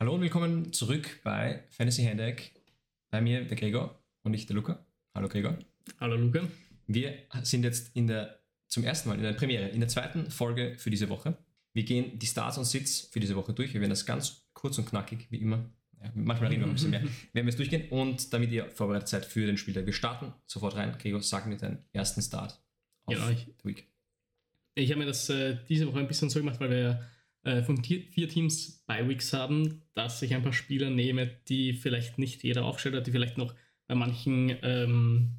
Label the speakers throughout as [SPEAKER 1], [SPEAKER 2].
[SPEAKER 1] Hallo und willkommen zurück bei Fantasy Handeck. Bei mir der Gregor und ich der Luca. Hallo Gregor.
[SPEAKER 2] Hallo Luca.
[SPEAKER 1] Wir sind jetzt in der, zum ersten Mal in der Premiere, in der zweiten Folge für diese Woche. Wir gehen die Starts und Sits für diese Woche durch. Wir werden das ganz kurz und knackig, wie immer. Ja, manchmal reden wir ein bisschen mehr. Wir werden jetzt durchgehen und damit ihr vorbereitet seid für den Spieltag. Wir starten sofort rein. Gregor, sag mir deinen ersten Start
[SPEAKER 2] auf genau, ich, Week. Ich habe mir das äh, diese Woche ein bisschen so gemacht, weil wir äh, von vier Teams bei Weeks haben, dass ich ein paar Spieler nehme, die vielleicht nicht jeder aufstellt hat, die vielleicht noch bei manchen, ähm,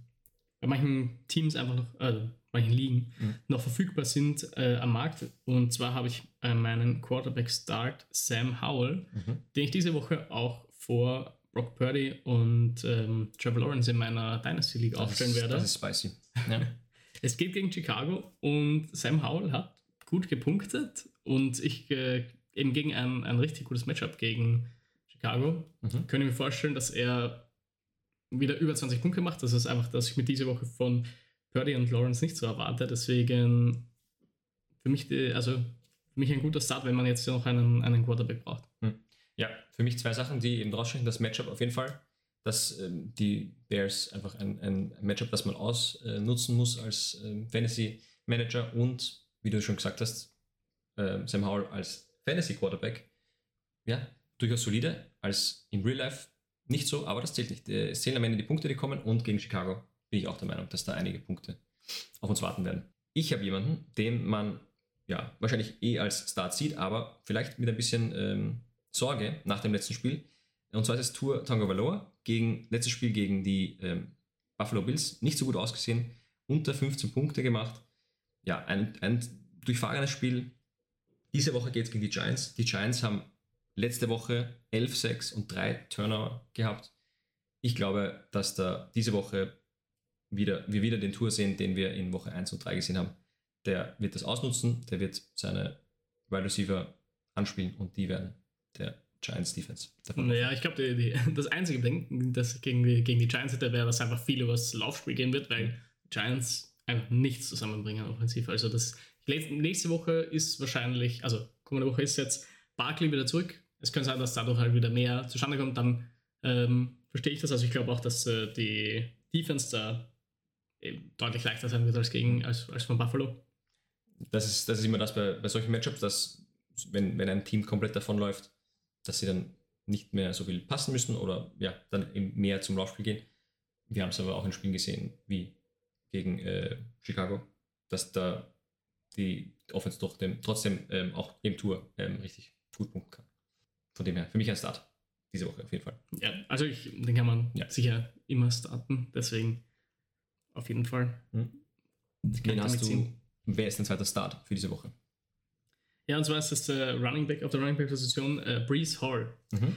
[SPEAKER 2] bei manchen Teams einfach noch, also manchen Ligen, mhm. noch verfügbar sind äh, am Markt. Und zwar habe ich äh, meinen Quarterback-Start Sam Howell, mhm. den ich diese Woche auch vor Brock Purdy und ähm, Trevor Lawrence in meiner Dynasty League das aufstellen werde.
[SPEAKER 1] Das ist spicy. Ja.
[SPEAKER 2] es geht gegen Chicago und Sam Howell hat gut gepunktet und ich äh, eben gegen ein, ein richtig gutes Matchup gegen Chicago mhm. könnte mir vorstellen, dass er wieder über 20 Punkte macht. Das ist einfach, dass ich mir diese Woche von Purdy und Lawrence nicht so erwarte. Deswegen für mich, die, also für mich ein guter Start, wenn man jetzt noch einen, einen Quarterback braucht.
[SPEAKER 1] Hm. Ja, für mich zwei Sachen, die eben rausstechen. Das Matchup auf jeden Fall, dass ähm, die Bears einfach ein, ein Matchup, das man ausnutzen äh, muss als ähm, Fantasy Manager und wie du schon gesagt hast, äh, Sam Howell als Fantasy Quarterback, ja, durchaus solide, als in Real Life nicht so, aber das zählt nicht. Äh, es zählen am Ende die Punkte, die kommen und gegen Chicago bin ich auch der Meinung, dass da einige Punkte auf uns warten werden. Ich habe jemanden, den man ja wahrscheinlich eh als Start sieht, aber vielleicht mit ein bisschen ähm, Sorge nach dem letzten Spiel. Und zwar ist es Tour Tango Valor gegen letztes Spiel gegen die ähm, Buffalo Bills. Nicht so gut ausgesehen, unter 15 Punkte gemacht ja, ein, ein durchfahrenes Spiel. Diese Woche geht es gegen die Giants. Die Giants haben letzte Woche 11 6 und 3 Turnover gehabt. Ich glaube, dass da diese Woche wieder, wir wieder den Tour sehen, den wir in Woche 1 und 3 gesehen haben. Der wird das ausnutzen, der wird seine Wide Receiver anspielen und die werden der Giants Defense.
[SPEAKER 2] Naja, ich glaube, das einzige Ding, das gegen die, gegen die Giants hätte, wäre, dass einfach viel über das Laufspiel gehen wird, weil Giants einfach nichts zusammenbringen offensiv. Also das nächste Woche ist wahrscheinlich, also kommende Woche ist jetzt Barkley wieder zurück. Es könnte sein, dass dadurch halt wieder mehr zustande kommt. Dann ähm, verstehe ich das. Also ich glaube auch, dass äh, die Defense da deutlich leichter sein wird als gegen als, als von Buffalo.
[SPEAKER 1] Das ist, das ist immer das bei, bei solchen Matchups, dass wenn, wenn ein Team komplett davonläuft, dass sie dann nicht mehr so viel passen müssen oder ja, dann mehr zum Laufspiel gehen. Wir haben es aber auch in Spielen gesehen, wie gegen äh, Chicago, dass da die Offense doch dem, trotzdem ähm, auch im Tour ähm, richtig gut punkten kann. Von dem her, für mich ein Start diese Woche auf jeden Fall.
[SPEAKER 2] Ja, also ich, den kann man ja. sicher immer starten, deswegen auf jeden Fall.
[SPEAKER 1] Hm. Wen hast du, wer ist dein zweiter Start für diese Woche?
[SPEAKER 2] Ja, und zwar ist das der Running Back auf der Running Back Position äh, Breeze Hall. Mhm.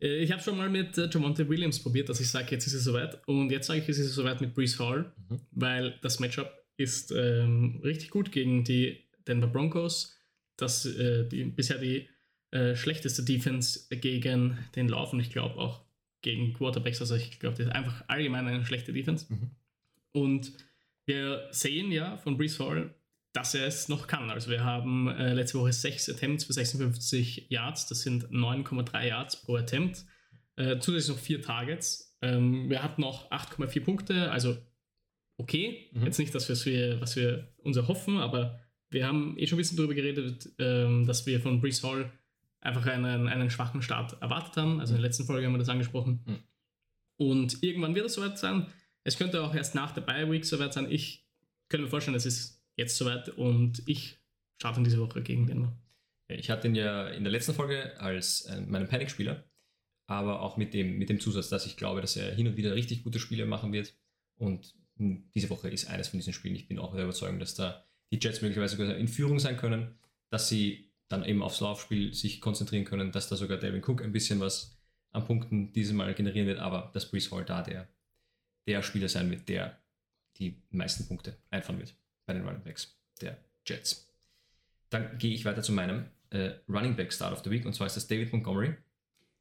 [SPEAKER 2] Äh, ich habe schon mal mit äh, Javonte Williams probiert, dass ich sage, jetzt ist es soweit. Und jetzt sage ich, es ist soweit mit Brees Hall, mhm. weil das Matchup ist ähm, richtig gut gegen die Denver Broncos. Das äh, die, bisher die äh, schlechteste Defense gegen den Lauf und ich glaube auch gegen Quarterbacks. Also ich glaube, das ist einfach allgemein eine schlechte Defense. Mhm. Und wir sehen ja von Brees Hall, dass er es noch kann. Also wir haben äh, letzte Woche sechs Attempts für 56 Yards, das sind 9,3 Yards pro Attempt. Äh, zusätzlich noch vier Targets. Ähm, wir hatten noch 8,4 Punkte, also okay. Mhm. Jetzt nicht das, was wir, was wir uns erhoffen, aber wir haben eh schon ein bisschen darüber geredet, ähm, dass wir von Brees Hall einfach einen, einen schwachen Start erwartet haben. Also in der letzten Folge haben wir das angesprochen. Mhm. Und irgendwann wird es soweit sein. Es könnte auch erst nach der Bye Week soweit sein. Ich könnte mir vorstellen, es ist jetzt soweit und ich starte in diese Woche gegen Denver.
[SPEAKER 1] Ich hatte ihn ja in der letzten Folge als äh, meinen Panic-Spieler, aber auch mit dem, mit dem Zusatz, dass ich glaube, dass er hin und wieder richtig gute Spiele machen wird. Und diese Woche ist eines von diesen Spielen. Ich bin auch der Überzeugung, dass da die Jets möglicherweise sogar in Führung sein können, dass sie dann eben aufs Laufspiel sich konzentrieren können, dass da sogar Devin Cook ein bisschen was an Punkten dieses Mal generieren wird, aber dass Brees Hall da der, der Spieler sein wird, der die meisten Punkte einfahren wird bei den Running Backs der Jets. Dann gehe ich weiter zu meinem äh, Running Back Start of the Week und zwar ist das David Montgomery,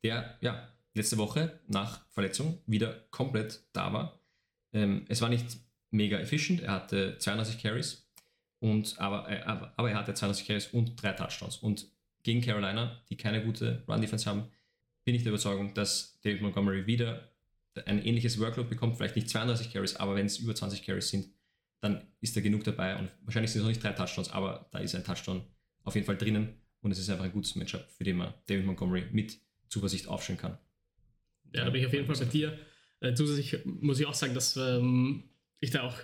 [SPEAKER 1] der ja letzte Woche nach Verletzung wieder komplett da war. Ähm, es war nicht mega efficient, er hatte 32 Carries und aber, äh, aber er hatte 32 Carries und drei Touchdowns. Und gegen Carolina, die keine gute Run Defense haben, bin ich der Überzeugung, dass David Montgomery wieder ein ähnliches Workload bekommt, vielleicht nicht 32 Carries, aber wenn es über 20 Carries sind, dann ist da genug dabei. Und wahrscheinlich sind es noch nicht drei Touchdowns, aber da ist ein Touchdown auf jeden Fall drinnen. Und es ist einfach ein gutes Matchup, für den man David Montgomery mit Zuversicht aufstellen kann.
[SPEAKER 2] Ja, da bin ich auf jeden Fall bei dir. Äh, zusätzlich muss ich auch sagen, dass ähm, ich da auch,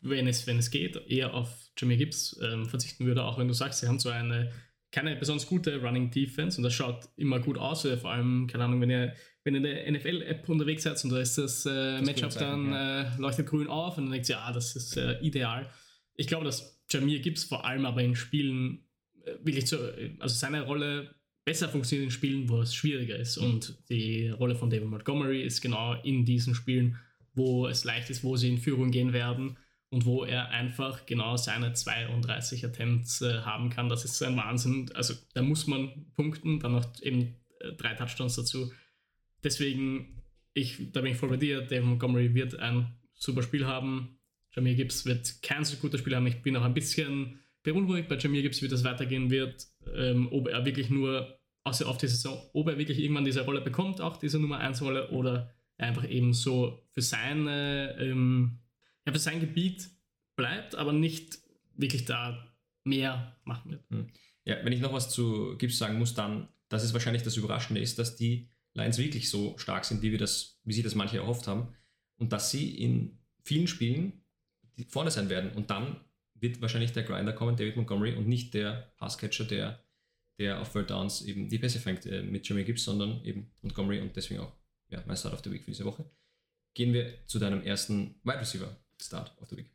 [SPEAKER 2] wenn es, wenn es geht, eher auf Jamie Gibbs ähm, verzichten würde, auch wenn du sagst, sie haben so eine keine besonders gute Running Defense und das schaut immer gut aus, vor allem, keine Ahnung, wenn ihr, wenn ihr in der NFL-App unterwegs seid und da ist das, äh, das Matchup dann ja. äh, leuchtet grün auf und dann denkt ihr, ja, das ist äh, ideal. Ich glaube, dass Jamir Gibbs vor allem aber in Spielen äh, wirklich zu, also seine Rolle besser funktioniert in Spielen, wo es schwieriger ist. Und die Rolle von David Montgomery ist genau in diesen Spielen, wo es leicht ist, wo sie in Führung gehen werden und wo er einfach genau seine 32 Attempts äh, haben kann. Das ist ein Wahnsinn. Also da muss man punkten, dann noch eben äh, drei Touchdowns dazu. Deswegen, ich, da bin ich voll bei dir. David Montgomery wird ein super Spiel haben. Jamir Gibbs wird kein so gutes Spiel haben. Ich bin auch ein bisschen beunruhigt bei Jamir Gibbs, wie das weitergehen wird. Ähm, ob er wirklich nur außer auf die Saison, ob er wirklich irgendwann diese Rolle bekommt, auch diese Nummer 1 Rolle, oder einfach eben so für seine, ähm, ja, für sein Gebiet bleibt, aber nicht wirklich da mehr machen wird. Hm.
[SPEAKER 1] Ja, wenn ich noch was zu Gibbs sagen muss, dann, dass es wahrscheinlich das Überraschende ist, dass die Lions wirklich so stark sind, wie wir das, wie sich das manche erhofft haben, und dass sie in vielen Spielen vorne sein werden. Und dann wird wahrscheinlich der Grinder kommen, David Montgomery, und nicht der Passcatcher, der der auf World Downs eben die Pässe fängt äh, mit Jeremy Gibbs, sondern eben Montgomery und deswegen auch ja, mein Start of the Week für diese Woche. Gehen wir zu deinem ersten Wide Receiver Start of the Week.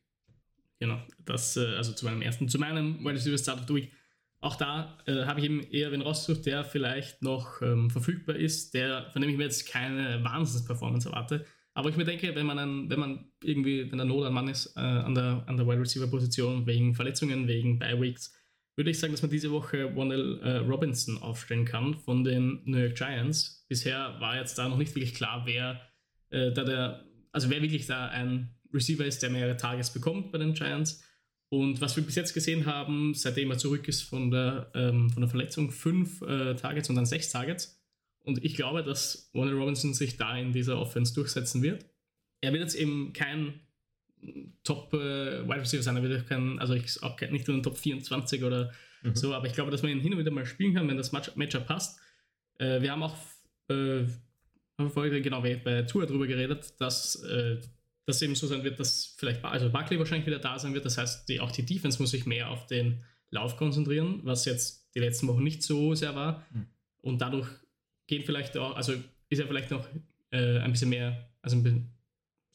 [SPEAKER 2] Genau, das, äh, also zu meinem ersten, zu meinem Wide Receiver Start of the Week. Auch da äh, habe ich eben eher wen rausgesucht, der vielleicht noch ähm, verfügbar ist, der, von dem ich mir jetzt keine Wahnsinns-Performance erwarte. Aber ich mir denke, wenn man, ein, wenn man irgendwie, wenn der Not an Mann ist äh, an, der, an der Wide Receiver Position, wegen Verletzungen, wegen Bye Weeks, würde ich sagen, dass man diese Woche Wannell äh, Robinson aufstellen kann von den New York Giants. Bisher war jetzt da noch nicht wirklich klar, wer äh, da der, also wer wirklich da ein Receiver ist, der mehrere Tages bekommt bei den Giants. Und was wir bis jetzt gesehen haben, seitdem er zurück ist von der, ähm, von der Verletzung, fünf äh, Targets und dann sechs Targets. Und ich glaube, dass Warner Robinson sich da in dieser Offense durchsetzen wird. Er wird jetzt eben kein Top äh, Wide Receiver sein. Er wird kein, also ich auch nicht nur in Top 24 oder mhm. so, aber ich glaube, dass man ihn hin und wieder mal spielen kann, wenn das Matchup passt. Äh, wir haben auch äh, vorher genau bei Tour darüber geredet, dass äh, das eben so sein wird, dass vielleicht also Buckley wahrscheinlich wieder da sein wird. Das heißt, die, auch die Defense muss sich mehr auf den Lauf konzentrieren, was jetzt die letzten Wochen nicht so sehr war. Mhm. Und dadurch geht vielleicht auch, also ist er vielleicht noch äh, ein bisschen mehr, also ein bisschen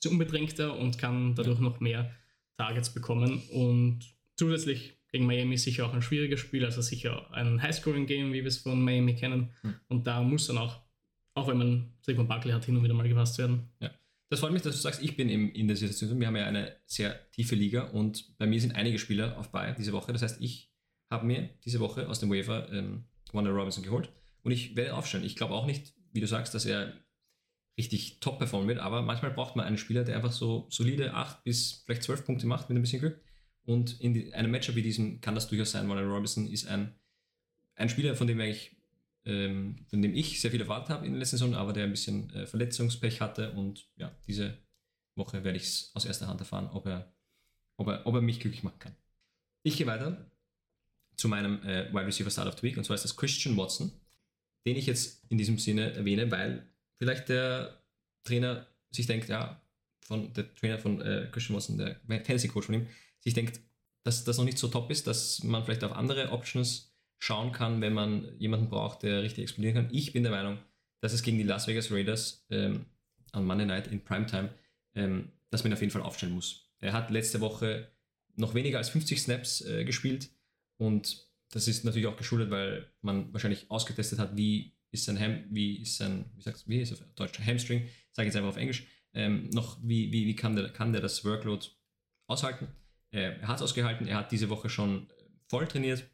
[SPEAKER 2] unbedrängter und kann dadurch noch mehr Targets bekommen. Und zusätzlich gegen Miami sicher auch ein schwieriges Spiel, also sicher ein Highscoring-Game, wie wir es von Miami kennen. Hm. Und da muss dann auch, auch wenn man Saquon Buckley hat, hin und wieder mal gefasst werden.
[SPEAKER 1] Ja. Das freut mich, dass du sagst, ich bin in der Situation, wir haben ja eine sehr tiefe Liga und bei mir sind einige Spieler auf Bay diese Woche. Das heißt, ich habe mir diese Woche aus dem Waiver ähm, Wonder Robinson geholt und ich werde aufstellen. Ich glaube auch nicht, wie du sagst, dass er richtig top performen wird, aber manchmal braucht man einen Spieler, der einfach so solide 8 bis vielleicht 12 Punkte macht mit ein bisschen Glück. Und in die, einem Matchup wie diesem kann das durchaus sein, weil Robinson ist ein, ein Spieler, von dem ich, ähm, von dem ich sehr viel erwartet habe in der letzten Saison, aber der ein bisschen äh, Verletzungspech hatte. Und ja, diese Woche werde ich es aus erster Hand erfahren, ob er, ob, er, ob er mich glücklich machen kann. Ich gehe weiter zu meinem äh, Wide Receiver Start of the Week, und zwar ist das Christian Watson, den ich jetzt in diesem Sinne erwähne, weil vielleicht der Trainer sich denkt, ja, von der Trainer von äh, Christian Watson, der Fantasy-Coach von ihm, sich denkt, dass das noch nicht so top ist, dass man vielleicht auf andere Options schauen kann, wenn man jemanden braucht, der richtig explodieren kann. Ich bin der Meinung, dass es gegen die Las Vegas Raiders ähm, an Monday Night in Primetime, ähm, dass man auf jeden Fall aufstellen muss. Er hat letzte Woche noch weniger als 50 Snaps äh, gespielt und das ist natürlich auch geschuldet, weil man wahrscheinlich ausgetestet hat, wie ist sein Ham, wie ist sein, wie sagst wie ist auf Deutsch, Hamstring, sage jetzt einfach auf Englisch, ähm, noch, wie, wie, wie kann, der, kann der das Workload aushalten? Äh, er hat es ausgehalten, er hat diese Woche schon voll trainiert,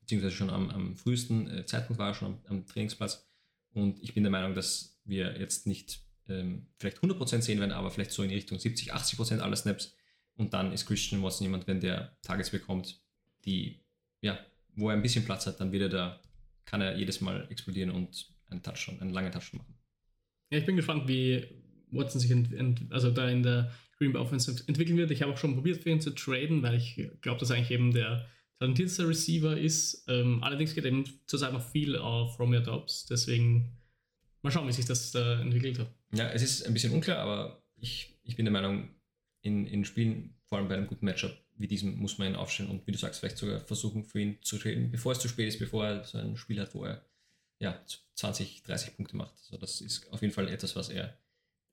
[SPEAKER 1] beziehungsweise schon am, am frühesten äh, Zeitpunkt war er schon am, am, Trainingsplatz. Und ich bin der Meinung, dass wir jetzt nicht ähm, vielleicht 100% sehen werden, aber vielleicht so in Richtung 70, 80% aller Snaps. Und dann ist Christian Watson jemand, wenn der Tages bekommt, die, ja, wo er ein bisschen Platz hat, dann wird er da kann er jedes Mal explodieren und einen Touchdown, einen langen Touchdown machen.
[SPEAKER 2] Ja, ich bin gespannt, wie Watson sich also da in der Green Bay Offense entwickeln wird. Ich habe auch schon probiert, für ihn zu traden, weil ich glaube, dass eigentlich eben der talentierteste Receiver ist. Ähm, allerdings geht eben zurzeit noch viel auf Romeo Dobbs, deswegen mal schauen, wie sich das äh, entwickelt hat.
[SPEAKER 1] Ja, es ist ein bisschen unklar, aber ich, ich bin der Meinung, in, in Spielen, vor allem bei einem guten Matchup wie diesem, muss man ihn aufstellen und wie du sagst, vielleicht sogar versuchen, für ihn zu traden, bevor es zu spät ist, bevor er so ein Spiel hat, wo er ja, 20, 30 Punkte macht. Also das ist auf jeden Fall etwas, was er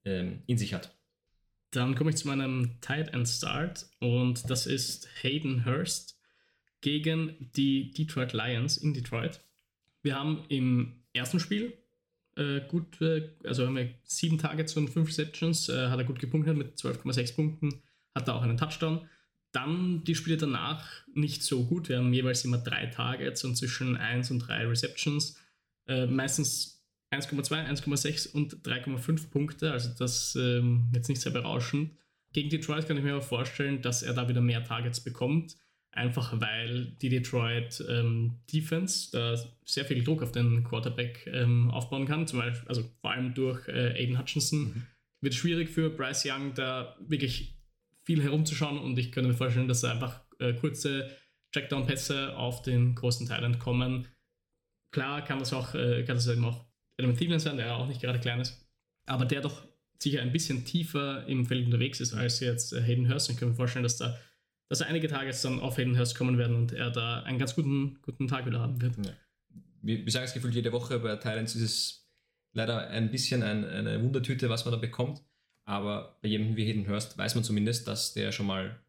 [SPEAKER 1] ähm, in sich hat.
[SPEAKER 2] Dann komme ich zu meinem Tight End Start und das ist Hayden Hurst gegen die Detroit Lions in Detroit. Wir haben im ersten Spiel äh, gut, äh, also haben wir sieben Targets und fünf Receptions, äh, hat er gut gepunktet mit 12,6 Punkten, hat er auch einen Touchdown. Dann die Spiele danach nicht so gut. Wir haben jeweils immer drei Targets und zwischen 1 und 3 Receptions. Äh, meistens 1,2, 1,6 und 3,5 Punkte. Also das ähm, jetzt nicht sehr berauschend. Gegen Detroit kann ich mir aber vorstellen, dass er da wieder mehr Targets bekommt. Einfach weil die Detroit ähm, Defense da sehr viel Druck auf den Quarterback ähm, aufbauen kann. Zum Beispiel, also vor allem durch äh, Aiden Hutchinson. Mhm. Wird schwierig für Bryce Young, da wirklich viel herumzuschauen und ich könnte mir vorstellen, dass einfach äh, kurze Checkdown-Pässe auf den großen Thailand kommen. Klar kann das auch, äh, kann das eben auch Adam Thielen sein, der auch nicht gerade klein ist, aber der doch sicher ein bisschen tiefer im Feld unterwegs ist als jetzt äh, Hayden Hurst. Ich kann mir vorstellen, dass da dass einige Tage dann auf Hayden Hurst kommen werden und er da einen ganz guten, guten Tag wieder haben wird. Ja.
[SPEAKER 1] Wir, wir sagen es gefühlt jede Woche, bei Thailands ist es leider ein bisschen ein, eine Wundertüte, was man da bekommt. Aber bei jemandem wie Hayden Hurst weiß man zumindest, dass der schon mal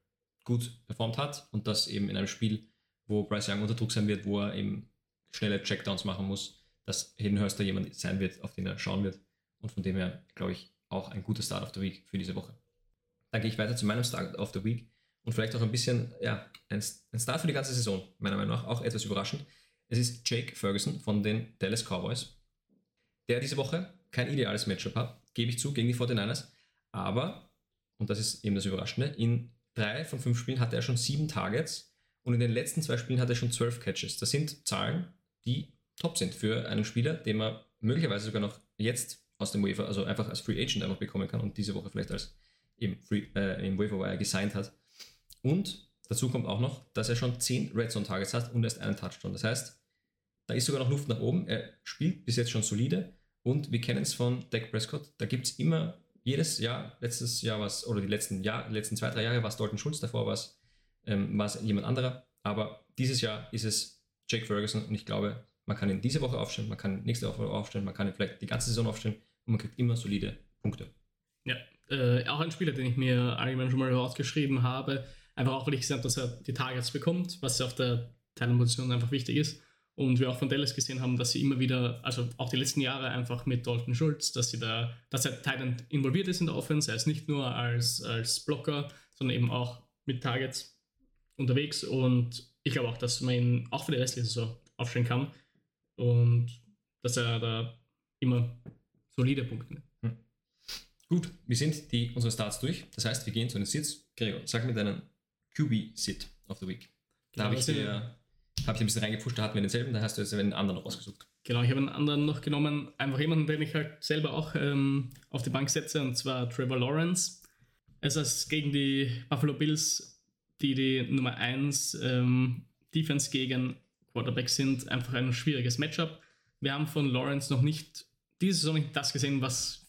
[SPEAKER 1] gut performt hat und dass eben in einem Spiel, wo Bryce Young unter Druck sein wird, wo er eben schnelle Checkdowns machen muss, dass Hayden Hurst da jemand sein wird, auf den er schauen wird. Und von dem her, glaube ich, auch ein guter Start of the Week für diese Woche. Dann gehe ich weiter zu meinem Start of the Week und vielleicht auch ein bisschen, ja, ein, ein Start für die ganze Saison, meiner Meinung nach, auch etwas überraschend. Es ist Jake Ferguson von den Dallas Cowboys, der diese Woche kein ideales Matchup hat, gebe ich zu, gegen die 49ers. Aber, und das ist eben das Überraschende, in drei von fünf Spielen hatte er schon sieben Targets und in den letzten zwei Spielen hat er schon zwölf Catches. Das sind Zahlen, die top sind für einen Spieler, den man möglicherweise sogar noch jetzt aus dem Waiver, also einfach als Free Agent einfach bekommen kann und diese Woche vielleicht als eben Free, äh, im Waiver Wire gesigned hat. Und dazu kommt auch noch, dass er schon zehn Red Zone Targets hat und erst einen Touchdown. Das heißt, da ist sogar noch Luft nach oben. Er spielt bis jetzt schon solide und wir kennen es von Dak Prescott. Da gibt es immer jedes Jahr, letztes Jahr war es, oder die letzten, Jahr, letzten zwei, drei Jahre war es Dalton Schulz, davor war es, ähm, war es jemand anderer. Aber dieses Jahr ist es Jake Ferguson und ich glaube, man kann ihn diese Woche aufstellen, man kann ihn nächste Woche aufstellen, man kann ihn vielleicht die ganze Saison aufstellen und man kriegt immer solide Punkte.
[SPEAKER 2] Ja, äh, auch ein Spieler, den ich mir allgemein schon mal rausgeschrieben habe, einfach auch, weil ich gesagt habe, dass er die Targets bekommt, was auf der Teilenposition einfach wichtig ist. Und wir auch von Dallas gesehen haben, dass sie immer wieder, also auch die letzten Jahre einfach mit Dalton Schultz, dass sie da, dass er Titan involviert ist in der Offense. Er ist nicht nur als, als Blocker, sondern eben auch mit Targets unterwegs. Und ich glaube auch, dass man ihn auch für die restliche Saison aufstellen kann. Und dass er da immer solide Punkte nimmt. Hm.
[SPEAKER 1] Gut, wir sind die, unsere Starts durch. Das heißt, wir gehen zu den Sits. Gregor, sag mir deinen QB-Sit of the Week. Da genau, habe ich dir habe ich ein bisschen reingepusht, da hatten wir denselben, da hast du jetzt einen anderen rausgesucht.
[SPEAKER 2] Genau, ich habe einen anderen noch genommen, einfach jemanden, den ich halt selber auch ähm, auf die Bank setze, und zwar Trevor Lawrence. Es ist gegen die Buffalo Bills, die die Nummer 1 ähm, Defense gegen Quarterback sind, einfach ein schwieriges Matchup. Wir haben von Lawrence noch nicht diese Saison nicht das gesehen, was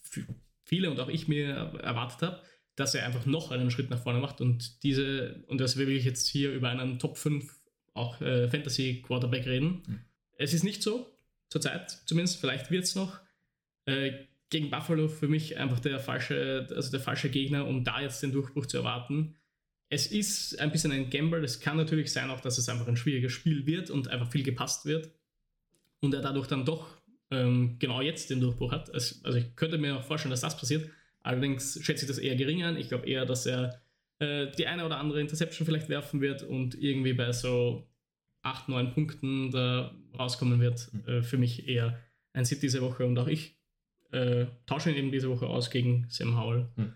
[SPEAKER 2] viele und auch ich mir erwartet habe, dass er einfach noch einen Schritt nach vorne macht und diese, und das will ich jetzt hier über einen Top 5 auch äh, Fantasy Quarterback reden. Mhm. Es ist nicht so, zurzeit zumindest, vielleicht wird es noch. Äh, gegen Buffalo für mich einfach der falsche, also der falsche Gegner, um da jetzt den Durchbruch zu erwarten. Es ist ein bisschen ein Gamble. Es kann natürlich sein, auch dass es einfach ein schwieriges Spiel wird und einfach viel gepasst wird. Und er dadurch dann doch ähm, genau jetzt den Durchbruch hat. Es, also ich könnte mir auch vorstellen, dass das passiert. Allerdings schätze ich das eher gering an. Ich glaube eher, dass er äh, die eine oder andere Interception vielleicht werfen wird und irgendwie bei so 8, 9 Punkten da rauskommen wird. Mhm. Äh, für mich eher ein Sit diese Woche und auch ich äh, tausche ihn eben diese Woche aus gegen Sam Howell. Mhm.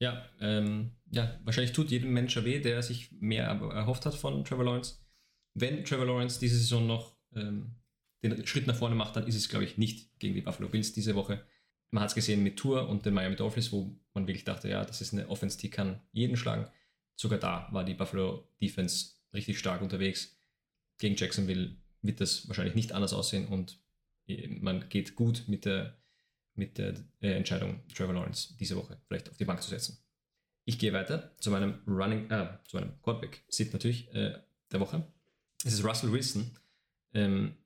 [SPEAKER 1] Ja, ähm, ja, wahrscheinlich tut jedem Menschen weh, der sich mehr erhofft hat von Trevor Lawrence. Wenn Trevor Lawrence diese Saison noch ähm, den Schritt nach vorne macht, dann ist es, glaube ich, nicht gegen die Buffalo Bills diese Woche. Man hat es gesehen mit Tour und den Miami Dolphins, wo man wirklich dachte, ja, das ist eine Offense, die kann jeden schlagen. Sogar da war die Buffalo Defense richtig stark unterwegs. Gegen Jacksonville wird das wahrscheinlich nicht anders aussehen und äh, man geht gut mit der, mit der äh, Entscheidung, Trevor Lawrence diese Woche vielleicht auf die Bank zu setzen. Ich gehe weiter zu meinem Running, äh, zu meinem Quarterback-Sit natürlich äh, der Woche. Es ist Russell Wilson, ähm,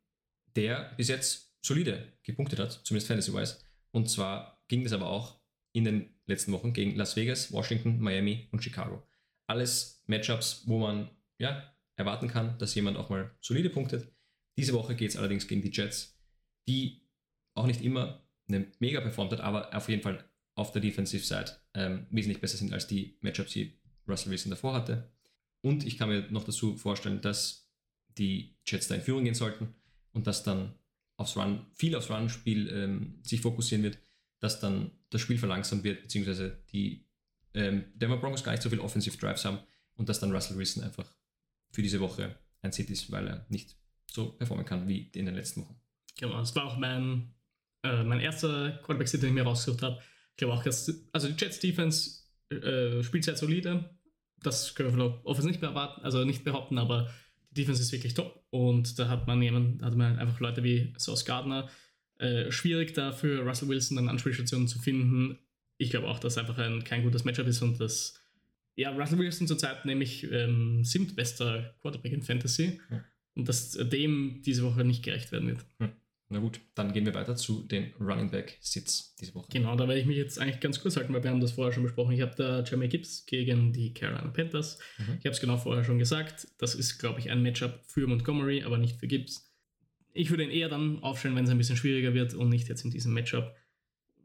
[SPEAKER 1] der bis jetzt solide gepunktet hat, zumindest Fantasy-wise. Und zwar ging es aber auch in den letzten Wochen gegen Las Vegas, Washington, Miami und Chicago. Alles Matchups, wo man ja, erwarten kann, dass jemand auch mal solide punktet. Diese Woche geht es allerdings gegen die Jets, die auch nicht immer eine mega performt hat, aber auf jeden Fall auf der Defensive Side ähm, wesentlich besser sind als die Matchups, die Russell Wilson davor hatte. Und ich kann mir noch dazu vorstellen, dass die Jets da in Führung gehen sollten und dass dann aufs Run, viel aufs Run-Spiel ähm, sich fokussieren wird, dass dann das Spiel verlangsamt wird, beziehungsweise die ähm, Denver Broncos gar nicht so viel Offensive Drives haben und dass dann Russell Wilson einfach für diese Woche ein Sit ist, weil er nicht so performen kann wie in den letzten Wochen.
[SPEAKER 2] Genau, das war auch mein, äh, mein erster Quarterback-Sit, den ich mir rausgesucht habe. Ich glaube auch, dass also die Jets Defense äh, spielt sehr solide. Das können wir von Offense nicht mehr erwarten, also nicht behaupten, aber die Defense ist wirklich top. Und da hat man jemanden, hat man einfach Leute wie Sauce Gardner. Äh, schwierig da für Russell Wilson dann Anspielstationen zu finden. Ich glaube auch, dass einfach ein, kein gutes Matchup ist und dass ja, Russell Wilson zurzeit nämlich ähm, siebtbester Quarterback in Fantasy ja. und dass dem diese Woche nicht gerecht werden wird.
[SPEAKER 1] Hm. Na gut, dann gehen wir weiter zu den Running Back Sits diese Woche.
[SPEAKER 2] Genau, da werde ich mich jetzt eigentlich ganz kurz halten, weil wir haben das vorher schon besprochen. Ich habe da Jeremy Gibbs gegen die Carolina Panthers. Mhm. Ich habe es genau vorher schon gesagt. Das ist, glaube ich, ein Matchup für Montgomery, aber nicht für Gibbs. Ich würde ihn eher dann aufstellen, wenn es ein bisschen schwieriger wird und nicht jetzt in diesem Matchup.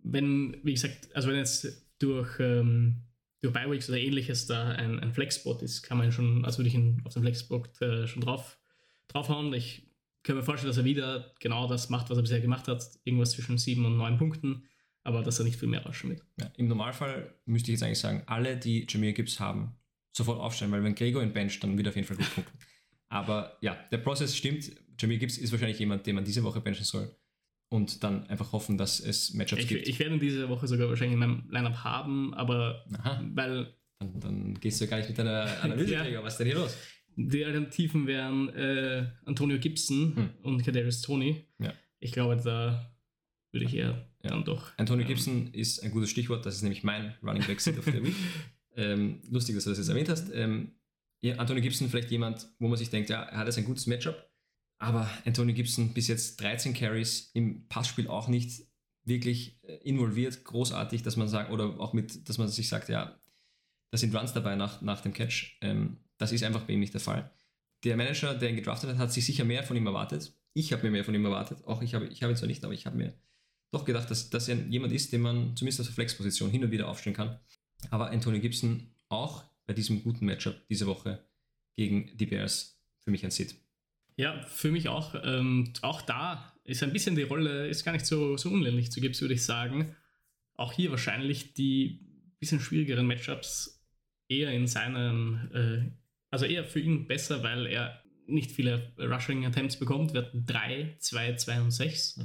[SPEAKER 2] Wenn, wie gesagt, also wenn jetzt durch, ähm, durch Bi-Weeks oder ähnliches da ein, ein Flexspot ist, kann man schon, also würde ich ihn auf dem Flexspot äh, schon drauf, draufhauen. Ich kann mir vorstellen, dass er wieder genau das macht, was er bisher gemacht hat. Irgendwas zwischen sieben und neun Punkten, aber dass er nicht viel mehr rausschmiert.
[SPEAKER 1] Ja, Im Normalfall müsste ich jetzt eigentlich sagen, alle, die Jameer Gibbs haben, sofort aufstellen, weil wenn Gregor ihn bencht, dann wird er auf jeden Fall gut punkten. aber ja, der Prozess stimmt. Jameer Gibbs ist wahrscheinlich jemand, den man diese Woche benchen soll. Und dann einfach hoffen, dass es Matchups
[SPEAKER 2] ich,
[SPEAKER 1] gibt.
[SPEAKER 2] Ich werde ihn diese Woche sogar wahrscheinlich in meinem Lineup haben, aber
[SPEAKER 1] Aha.
[SPEAKER 2] weil.
[SPEAKER 1] Dann, dann, gehst du ja gar nicht mit deiner Analyse, ja. Was ist denn hier los?
[SPEAKER 2] Die Alternativen wären äh, Antonio Gibson hm. und Kadarius Tony.
[SPEAKER 1] Ja.
[SPEAKER 2] Ich glaube, da würde ich eher ja. dann doch.
[SPEAKER 1] Antonio ähm, Gibson ist ein gutes Stichwort, das ist nämlich mein Running Back Sit of the Week. ähm, lustig, dass du das jetzt erwähnt hast. Ähm, ja, Antonio Gibson vielleicht jemand, wo man sich denkt, ja, er hat jetzt ein gutes Matchup, aber Antonio Gibson bis jetzt 13 Carries im Passspiel auch nicht wirklich äh, involviert, großartig, dass man sagt, oder auch mit, dass man sich sagt, ja, da sind Runs dabei nach, nach dem Catch. Ähm, das ist einfach bei ihm nicht der Fall. Der Manager, der ihn gedraftet hat, hat sich sicher mehr von ihm erwartet. Ich habe mir mehr von ihm erwartet. Auch ich habe, ich habe ihn zwar nicht, aber ich habe mir doch gedacht, dass, dass er jemand ist, den man zumindest aus der Flexposition hin und wieder aufstellen kann. Aber Anthony Gibson auch bei diesem guten Matchup diese Woche gegen die Bears für mich ein Sit.
[SPEAKER 2] Ja, für mich auch. Ähm, auch da ist ein bisschen die Rolle, ist gar nicht so, so unähnlich zu Gibbs, würde ich sagen. Auch hier wahrscheinlich die bisschen schwierigeren Matchups eher in seinen äh, also eher für ihn besser, weil er nicht viele Rushing Attempts bekommt. Wir hatten 3, 2, 2 und 6.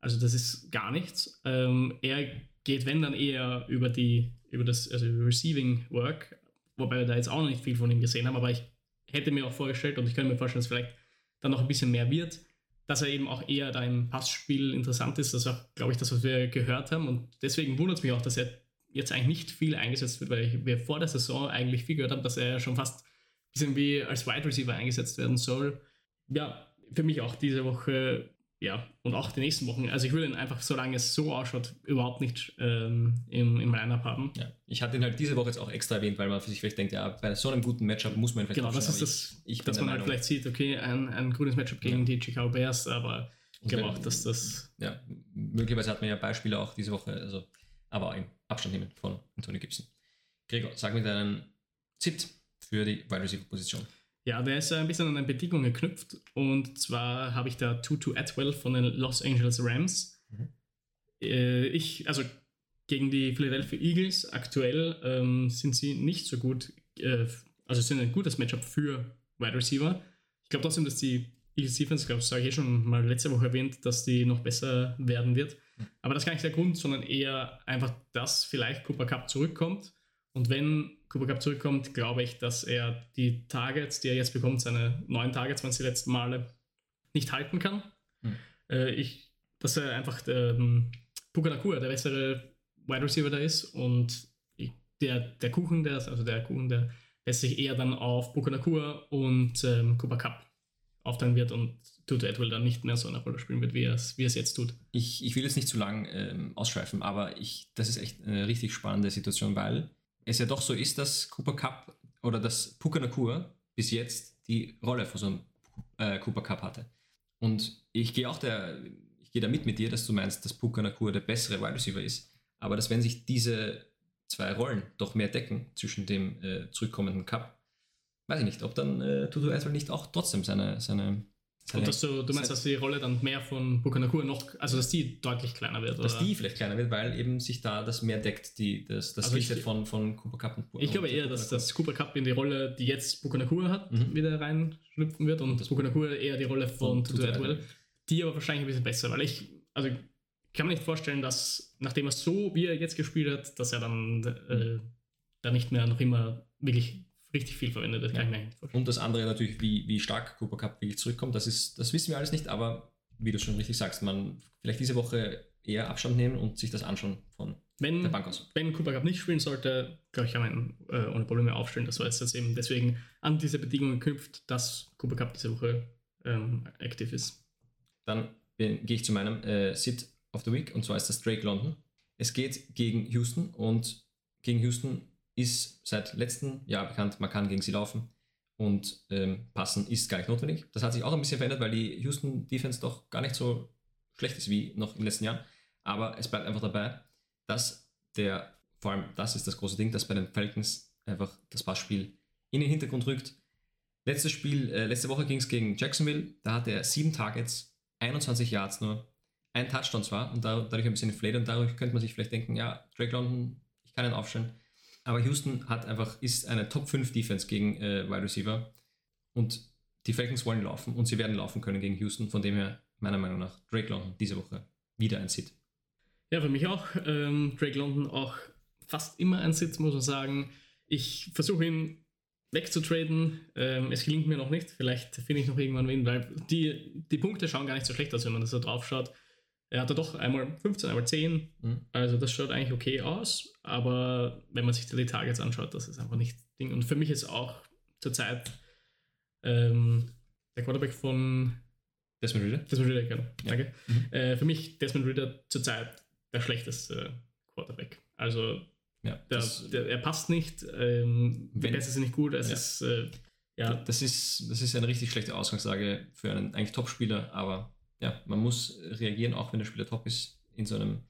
[SPEAKER 2] Also das ist gar nichts. Ähm, er geht, wenn dann eher über die, über das, also Receiving Work, wobei wir da jetzt auch noch nicht viel von ihm gesehen haben, aber ich hätte mir auch vorgestellt und ich könnte mir vorstellen, dass vielleicht dann noch ein bisschen mehr wird, dass er eben auch eher da im Passspiel interessant ist. Das ist auch, glaube ich, das, was wir gehört haben. Und deswegen wundert es mich auch, dass er jetzt eigentlich nicht viel eingesetzt wird, weil wir vor der Saison eigentlich viel gehört haben, dass er schon fast bisschen wie als Wide Receiver eingesetzt werden soll. Ja, für mich auch diese Woche, ja, und auch die nächsten Wochen. Also ich würde ihn einfach, solange es so ausschaut, überhaupt nicht ähm, im, im Line-Up haben.
[SPEAKER 1] Ja, ich hatte ihn halt diese Woche jetzt auch extra erwähnt, weil man für sich vielleicht denkt, ja, bei so einem guten Matchup muss man
[SPEAKER 2] vielleicht Genau, das ist das, ich, ich dass man halt vielleicht sieht, okay, ein, ein gutes Matchup gegen ja. die Chicago Bears, aber ich glaube auch, dass das...
[SPEAKER 1] Ja, möglicherweise hat man ja Beispiele auch diese Woche, also aber in Abstand nehmen von Anthony Gibson. Gregor, sag mir deinen Zit für die Wide Receiver Position.
[SPEAKER 2] Ja, der ist ein bisschen an eine Bedingung geknüpft. Und zwar habe ich da Tutu Atwell von den Los Angeles Rams. Mhm. Äh, ich, also gegen die Philadelphia Eagles aktuell ähm, sind sie nicht so gut, äh, also sind ein gutes Matchup für Wide Receiver. Ich glaube trotzdem, dass die Eagles Defense, glaube ich, sage ich eh schon mal letzte Woche erwähnt, dass die noch besser werden wird. Aber das ist gar nicht der Grund, sondern eher einfach, dass vielleicht Cooper Cup zurückkommt. Und wenn Cooper Cup zurückkommt, glaube ich, dass er die Targets, die er jetzt bekommt, seine neun Targets, waren es die letzten Male, nicht halten kann. Hm. Äh, ich, dass er einfach ähm, Puka Nakua, der bessere Wide Receiver da ist und der, der Kuchen, der, also der Kuchen, der lässt sich eher dann auf Puka Nakua und ähm, Cooper Cup aufteilen wird und Tutu Atwell dann nicht mehr so eine Rolle spielen wird, wie er es, wie es jetzt tut.
[SPEAKER 1] Ich, ich will jetzt nicht zu lang ähm, ausschweifen, aber ich, das ist echt eine richtig spannende Situation, weil es ja doch so ist, dass Cooper Cup oder dass Puka Nakua bis jetzt die Rolle von so einem äh, Cooper Cup hatte. Und ich gehe auch der, ich gehe da mit mit dir, dass du meinst, dass Puka Nakua der bessere Wide Receiver ist, aber dass wenn sich diese zwei Rollen doch mehr decken zwischen dem äh, zurückkommenden Cup, weiß ich nicht, ob dann äh, Tutu Atwell nicht auch trotzdem seine, seine
[SPEAKER 2] und dass du, du meinst, dass die Rolle dann mehr von Bukanakur noch, also dass die deutlich kleiner wird?
[SPEAKER 1] Dass oder? die vielleicht kleiner wird, weil eben sich da das mehr deckt, die, das, das also von, von Cooper Cup und
[SPEAKER 2] Ich glaube eher, dass das Cooper Cup in die Rolle, die jetzt Bukanakur hat, mhm. wieder reinschlüpfen wird und das Bukanakur eher die Rolle von, Tutu Atwell. Die aber wahrscheinlich ein bisschen besser, weil ich, also ich kann mir nicht vorstellen, dass nachdem er so, wie er jetzt gespielt hat, dass er dann äh, mhm. da nicht mehr noch immer wirklich richtig viel verwendet. Das
[SPEAKER 1] ja. kann ich mir vorstellen. Und das andere natürlich, wie, wie stark Cooper Cup wirklich zurückkommt, das, ist, das wissen wir alles nicht, aber wie du schon richtig sagst, man vielleicht diese Woche eher Abstand nehmen und sich das anschauen von
[SPEAKER 2] wenn, der Bank aus. Wenn Cooper Cup nicht spielen sollte, glaube ich, kann man äh, ohne Probleme aufstellen. Das war jetzt das eben deswegen an diese Bedingungen geknüpft, dass Cooper Cup diese Woche ähm, aktiv ist.
[SPEAKER 1] Dann gehe ich zu meinem äh, Sit of the Week und zwar ist das Drake London. Es geht gegen Houston und gegen Houston ist seit letztem Jahr bekannt, man kann gegen sie laufen und ähm, passen ist gar nicht notwendig. Das hat sich auch ein bisschen verändert, weil die Houston Defense doch gar nicht so schlecht ist wie noch im letzten Jahr. Aber es bleibt einfach dabei, dass der, vor allem das ist das große Ding, dass bei den Falcons einfach das Passspiel in den Hintergrund rückt. Letztes Spiel, äh, letzte Woche ging es gegen Jacksonville, da hatte er sieben Targets, 21 Yards nur, ein Touchdown zwar und dadurch ein bisschen inflated und dadurch könnte man sich vielleicht denken, ja, Drake London, ich kann ihn aufstellen. Aber Houston hat einfach, ist eine Top 5 Defense gegen äh, Wide Receiver und die Falcons wollen laufen und sie werden laufen können gegen Houston. Von dem her, meiner Meinung nach, Drake London diese Woche wieder ein Sit.
[SPEAKER 2] Ja, für mich auch. Ähm, Drake London auch fast immer ein Sit, muss man sagen. Ich versuche ihn wegzutraden. Ähm, es gelingt mir noch nicht. Vielleicht finde ich noch irgendwann wen, weil die, die Punkte schauen gar nicht so schlecht aus, wenn man das so drauf schaut. Er hatte doch einmal 15, einmal 10. Mhm. Also das schaut eigentlich okay aus. Aber wenn man sich die Targets anschaut, das ist einfach nicht Ding. Und für mich ist auch zurzeit ähm, der Quarterback von
[SPEAKER 1] Desmond Reader.
[SPEAKER 2] Desmond Reader, genau. Ja. Danke. Mhm. Äh, für mich Desmond Reader zurzeit der schlechteste Quarterback. Also ja, der, der, er passt nicht, ähm, die Pässe sind nicht gut, es ja. ist äh,
[SPEAKER 1] ja. Das ist, das ist eine richtig schlechte Ausgangslage für einen eigentlich Top-Spieler, aber ja, man muss reagieren, auch wenn der Spieler top ist, in so einem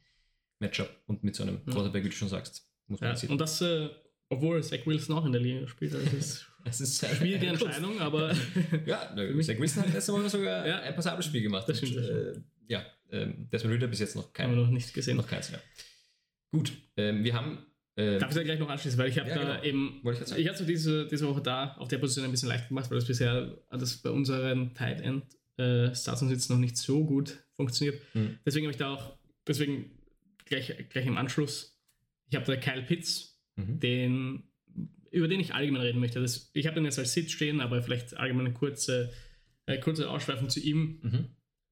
[SPEAKER 1] Matchup und mit so einem mhm. Quarterback, wie du schon sagst.
[SPEAKER 2] Muss man ja, und das, äh, obwohl Zach Wilson auch in der Liga spielt, also ist es ist eine schwierige Entscheidung, aber.
[SPEAKER 1] ja, Zach Wilson hat letztes Mal sogar ja, ein passables Spiel gemacht.
[SPEAKER 2] Das stimmt. Und, äh,
[SPEAKER 1] ja, ähm, Desmond Ritter bis jetzt noch kein.
[SPEAKER 2] Haben wir noch nicht gesehen.
[SPEAKER 1] Noch keins, ja. Gut, ähm, wir haben.
[SPEAKER 2] Äh, Darf ich da gleich noch anschließen, weil ich habe ja, da genau. eben. Wollte ich ich habe so diese, diese Woche da auf der Position ein bisschen leicht gemacht, weil das bisher das bei unseren Tight End äh, Starts und Sitz noch nicht so gut funktioniert. Mhm. Deswegen habe ich da auch, deswegen gleich, gleich im Anschluss, ich habe da Kyle Pitts, mhm. den, über den ich allgemein reden möchte. Das, ich habe den jetzt als Sitz stehen, aber vielleicht allgemein eine kurze, äh, kurze Ausschweifung zu ihm. Mhm.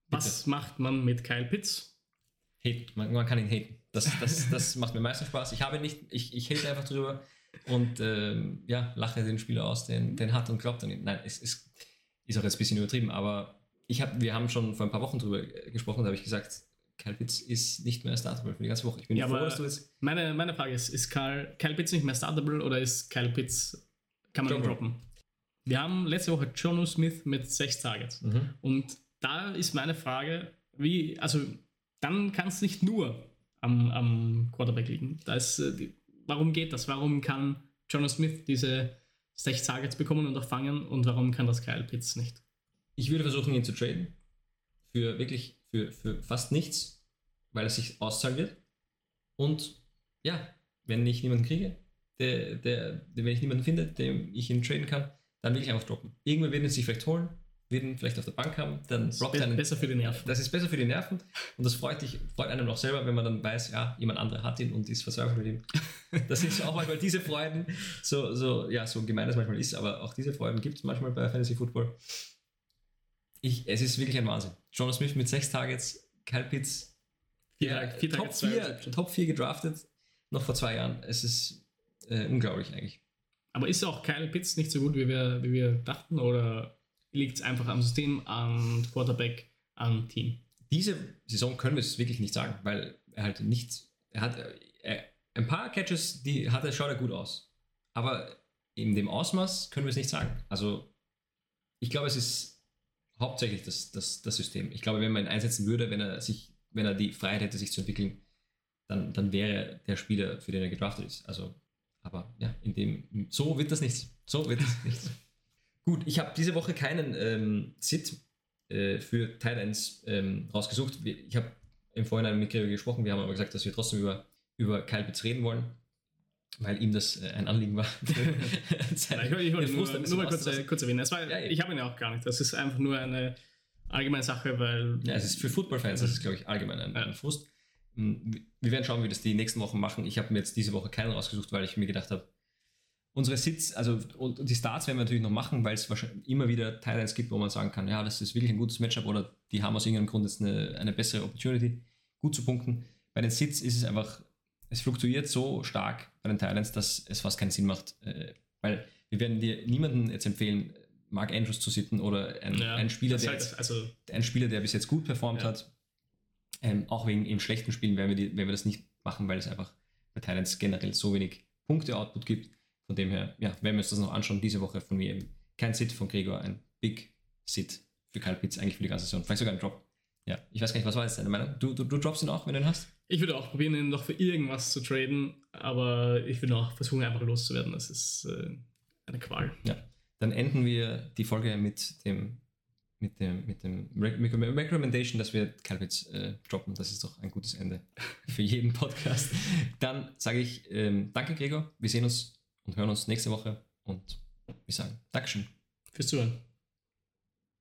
[SPEAKER 2] Was macht man mit Kyle Pitts?
[SPEAKER 1] Hate. Man, man, kann ihn haten. Das, das, das macht mir meistens Spaß. Ich habe nicht, ich, ich hate einfach drüber und ähm, ja, lache den Spieler aus, den, den hat und glaubt an ihn. Nein, es, es ist auch jetzt ein bisschen übertrieben, aber ich hab, wir haben schon vor ein paar Wochen drüber gesprochen, da habe ich gesagt, Kyle Pitts ist nicht mehr startable für die ganze Woche. Ich bin
[SPEAKER 2] ja, froh, dass du jetzt. Meine, meine Frage ist: Ist Kyle, Kyle Pitts nicht mehr startable oder ist Kyle Pitts, kann man ihn droppen? Wir haben letzte Woche Jono Smith mit sechs Targets. Mhm. Und da ist meine Frage, wie, also dann kann es nicht nur am, am Quarterback liegen. Da ist, äh, warum geht das? Warum kann Jono Smith diese sechs Targets bekommen und auch fangen und warum kann das Kyle Pitts nicht?
[SPEAKER 1] Ich würde versuchen, ihn zu traden. Für wirklich, für, für fast nichts, weil es sich auszahlen wird. Und ja, wenn ich niemanden kriege, der, der, wenn ich niemanden finde, dem ich ihn traden kann, dann will ich einfach droppen. Irgendwer wird ihn sich vielleicht holen wird ihn vielleicht auf der Bank haben, dann
[SPEAKER 2] er einen. Besser für die Nerven.
[SPEAKER 1] Das ist besser für die Nerven und das freut, dich, freut einen auch selber, wenn man dann weiß, ja, jemand andere hat ihn und ist verzweifelt mit ihm. Das sind auch manchmal diese Freuden, so, so, ja, so gemein es manchmal ist, aber auch diese Freuden gibt es manchmal bei Fantasy Football. Ich, es ist wirklich ein Wahnsinn. Jonas Smith mit sechs Targets, Kyle Pitts, vier, vier Top, 4, Top 4 gedraftet, noch vor zwei Jahren. Es ist äh, unglaublich eigentlich.
[SPEAKER 2] Aber ist auch Kyle Pitts nicht so gut, wie wir, wie wir dachten? Oder liegt es einfach am System, am Quarterback, am Team?
[SPEAKER 1] Diese Saison können wir es wirklich nicht sagen, weil er halt nichts. Er hat er, ein paar Catches, die hat er, schaut er gut aus. Aber in dem Ausmaß können wir es nicht sagen. Also, ich glaube, es ist hauptsächlich das, das, das System. Ich glaube, wenn man ihn einsetzen würde, wenn er sich, wenn er die Freiheit hätte, sich zu entwickeln, dann, dann wäre der Spieler, für den er gedraftet ist. Also aber ja, in dem, so wird das nichts. So wird das nichts. Gut, ich habe diese Woche keinen ähm, Sit äh, für Titans ähm, rausgesucht. Ich habe im Vorhinein mit Gregor gesprochen, wir haben aber gesagt, dass wir trotzdem über, über Kyle Pitts reden wollen, weil ihm das äh, ein Anliegen war.
[SPEAKER 2] ich, ich wollte nur, nur mal kurz, kurz erwähnen. War, ja, ich habe ihn ja auch gar nicht. Das ist einfach nur eine allgemeine Sache, weil.
[SPEAKER 1] Ja, es ist für Football-Fans, das ist, glaube ich, allgemein ein, ein Frust. Hm, wir werden schauen, wie das die nächsten Wochen machen. Ich habe mir jetzt diese Woche keinen rausgesucht, weil ich mir gedacht habe, unsere Sits, also und die Starts werden wir natürlich noch machen, weil es wahrscheinlich immer wieder Titans gibt, wo man sagen kann, ja, das ist wirklich ein gutes Matchup oder die haben aus irgendeinem Grund jetzt eine, eine bessere Opportunity, gut zu punkten. Bei den Sits ist es einfach, es fluktuiert so stark bei den Titans, dass es fast keinen Sinn macht, äh, weil wir werden dir niemanden jetzt empfehlen, Mark Andrews zu sitten oder ein, ja, ein Spieler, der, halt, also, ein Spieler, der bis jetzt gut performt ja. hat ähm, auch wegen in schlechten Spielen werden wir, die, werden wir das nicht machen, weil es einfach bei Thailands generell so wenig Punkte-Output gibt. Von dem her, ja, werden wir uns das noch anschauen. Diese Woche von mir eben kein Sit von Gregor, ein Big Sit für Kyle Pitts eigentlich für die ganze Saison. Vielleicht sogar ein Drop. Ja, ich weiß gar nicht, was war jetzt deine Meinung? Du, du, du droppst ihn auch, wenn du ihn hast?
[SPEAKER 2] Ich würde auch probieren, ihn noch für irgendwas zu traden, aber ich würde auch versuchen, einfach loszuwerden. Das ist äh, eine Qual.
[SPEAKER 1] Ja, dann enden wir die Folge mit dem mit dem, mit dem Recommendation, dass wir Calvits äh, droppen. Das ist doch ein gutes Ende für jeden Podcast. Dann sage ich ähm, danke, Gregor. Wir sehen uns und hören uns nächste Woche und wir sagen Dankeschön.
[SPEAKER 2] Fürs Zuhören.